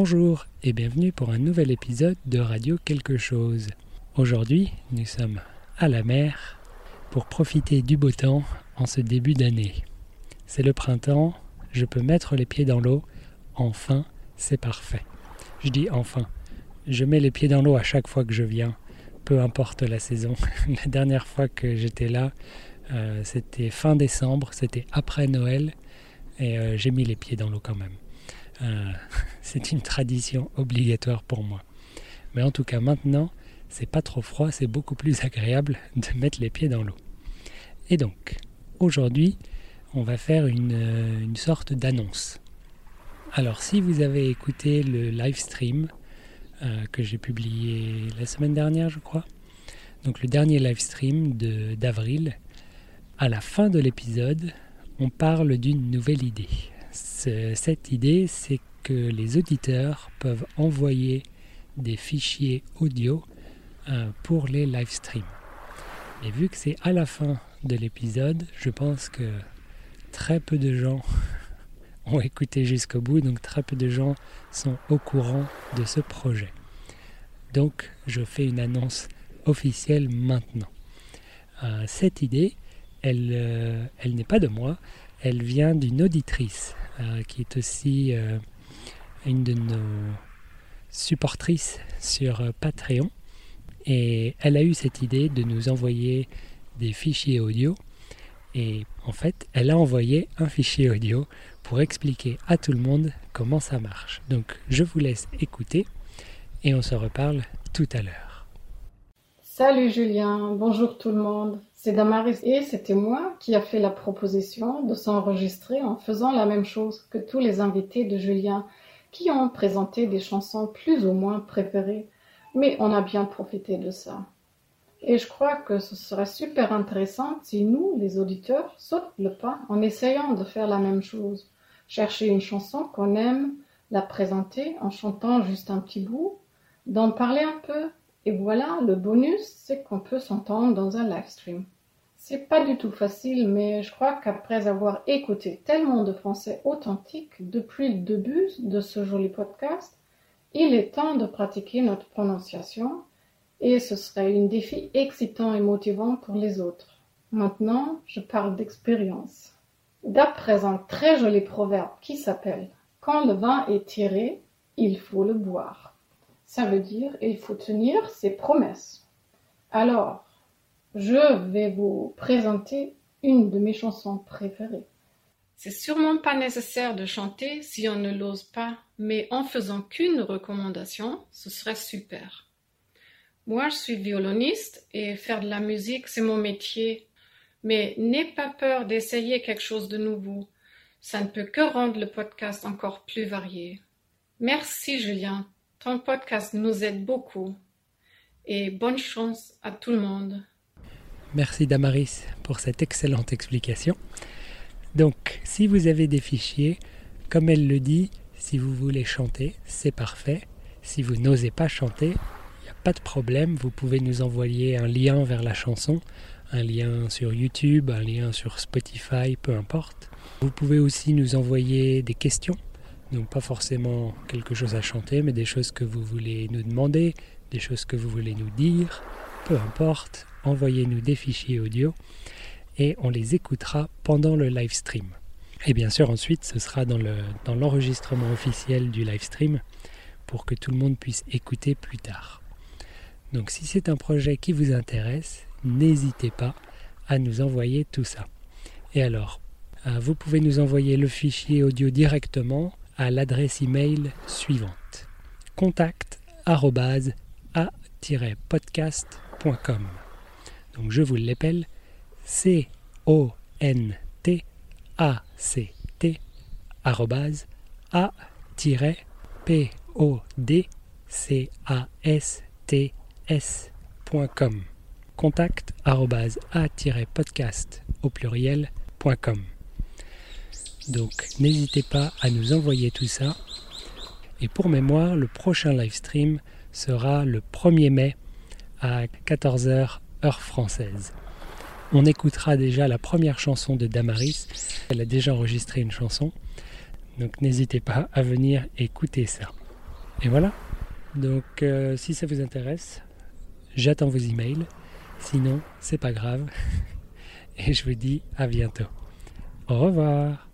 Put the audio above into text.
Bonjour et bienvenue pour un nouvel épisode de Radio Quelque chose. Aujourd'hui, nous sommes à la mer pour profiter du beau temps en ce début d'année. C'est le printemps, je peux mettre les pieds dans l'eau, enfin, c'est parfait. Je dis enfin, je mets les pieds dans l'eau à chaque fois que je viens, peu importe la saison. la dernière fois que j'étais là, euh, c'était fin décembre, c'était après Noël, et euh, j'ai mis les pieds dans l'eau quand même. Euh, c'est une tradition obligatoire pour moi. Mais en tout cas, maintenant, c'est pas trop froid, c'est beaucoup plus agréable de mettre les pieds dans l'eau. Et donc, aujourd'hui, on va faire une, euh, sorte d'annonce. Alors, si vous avez écouté le live stream euh, que j'ai publié la semaine dernière, je crois, donc le dernier live stream d'avril, à la fin de l'épisode, on parle d'une nouvelle idée cette idée, c'est que les auditeurs peuvent envoyer des fichiers audio euh, pour les live streams. Et vu que c'est à la fin de l'épisode, je pense que très peu de gens ont écouté jusqu'au bout, donc très peu de gens sont au courant de ce projet. Donc je fais une annonce officielle maintenant. Euh, cette idée, elle, euh, elle n'est pas de moi, elle vient d'une auditrice qui est aussi euh, une de nos supportrices sur euh, Patreon. Et elle a eu cette idée de nous envoyer des fichiers audio. Et en fait, elle a envoyé un fichier audio pour expliquer à tout le monde comment ça marche. Donc je vous laisse écouter et on se reparle tout à l'heure. Salut Julien, bonjour tout le monde. C'est Damaris et c'était moi qui a fait la proposition de s'enregistrer en faisant la même chose que tous les invités de Julien qui ont présenté des chansons plus ou moins préférées, mais on a bien profité de ça. Et je crois que ce serait super intéressant si nous, les auditeurs, sautent le pas en essayant de faire la même chose. Chercher une chanson qu'on aime, la présenter en chantant juste un petit bout, d'en parler un peu, et voilà, le bonus, c'est qu'on peut s'entendre dans un live stream. C'est pas du tout facile, mais je crois qu'après avoir écouté tellement de français authentique depuis le début de ce joli podcast, il est temps de pratiquer notre prononciation et ce serait un défi excitant et motivant pour les autres. Maintenant, je parle d'expérience. D'après un très joli proverbe qui s'appelle Quand le vin est tiré, il faut le boire. Ça veut dire il faut tenir ses promesses. Alors, je vais vous présenter une de mes chansons préférées. C'est sûrement pas nécessaire de chanter si on ne l'ose pas, mais en faisant qu'une recommandation, ce serait super. Moi, je suis violoniste et faire de la musique, c'est mon métier. Mais n'aie pas peur d'essayer quelque chose de nouveau. Ça ne peut que rendre le podcast encore plus varié. Merci Julien ton podcast nous aide beaucoup et bonne chance à tout le monde. Merci Damaris pour cette excellente explication. Donc, si vous avez des fichiers, comme elle le dit, si vous voulez chanter, c'est parfait. Si vous n'osez pas chanter, il n'y a pas de problème. Vous pouvez nous envoyer un lien vers la chanson, un lien sur YouTube, un lien sur Spotify, peu importe. Vous pouvez aussi nous envoyer des questions donc pas forcément quelque chose à chanter, mais des choses que vous voulez nous demander, des choses que vous voulez nous dire, peu importe, envoyez-nous des fichiers audio et on les écoutera pendant le live stream. Et bien sûr ensuite ce sera dans l'enregistrement dans officiel du live stream pour que tout le monde puisse écouter plus tard. Donc si c'est un projet qui vous intéresse, n'hésitez pas à nous envoyer tout ça. Et alors, euh, vous pouvez nous envoyer le fichier audio directement à l'adresse email suivante contact a-podcast.com. Donc je vous l'appelle c o n t a c t a p o d c a s t s.com. Contact a-podcast au pluriel.com. Donc n'hésitez pas à nous envoyer tout ça. Et pour mémoire, le prochain live stream sera le 1er mai à 14h heure française. On écoutera déjà la première chanson de Damaris. Elle a déjà enregistré une chanson. Donc n'hésitez pas à venir écouter ça. Et voilà. Donc euh, si ça vous intéresse, j'attends vos emails. Sinon, c'est pas grave. Et je vous dis à bientôt. Au revoir.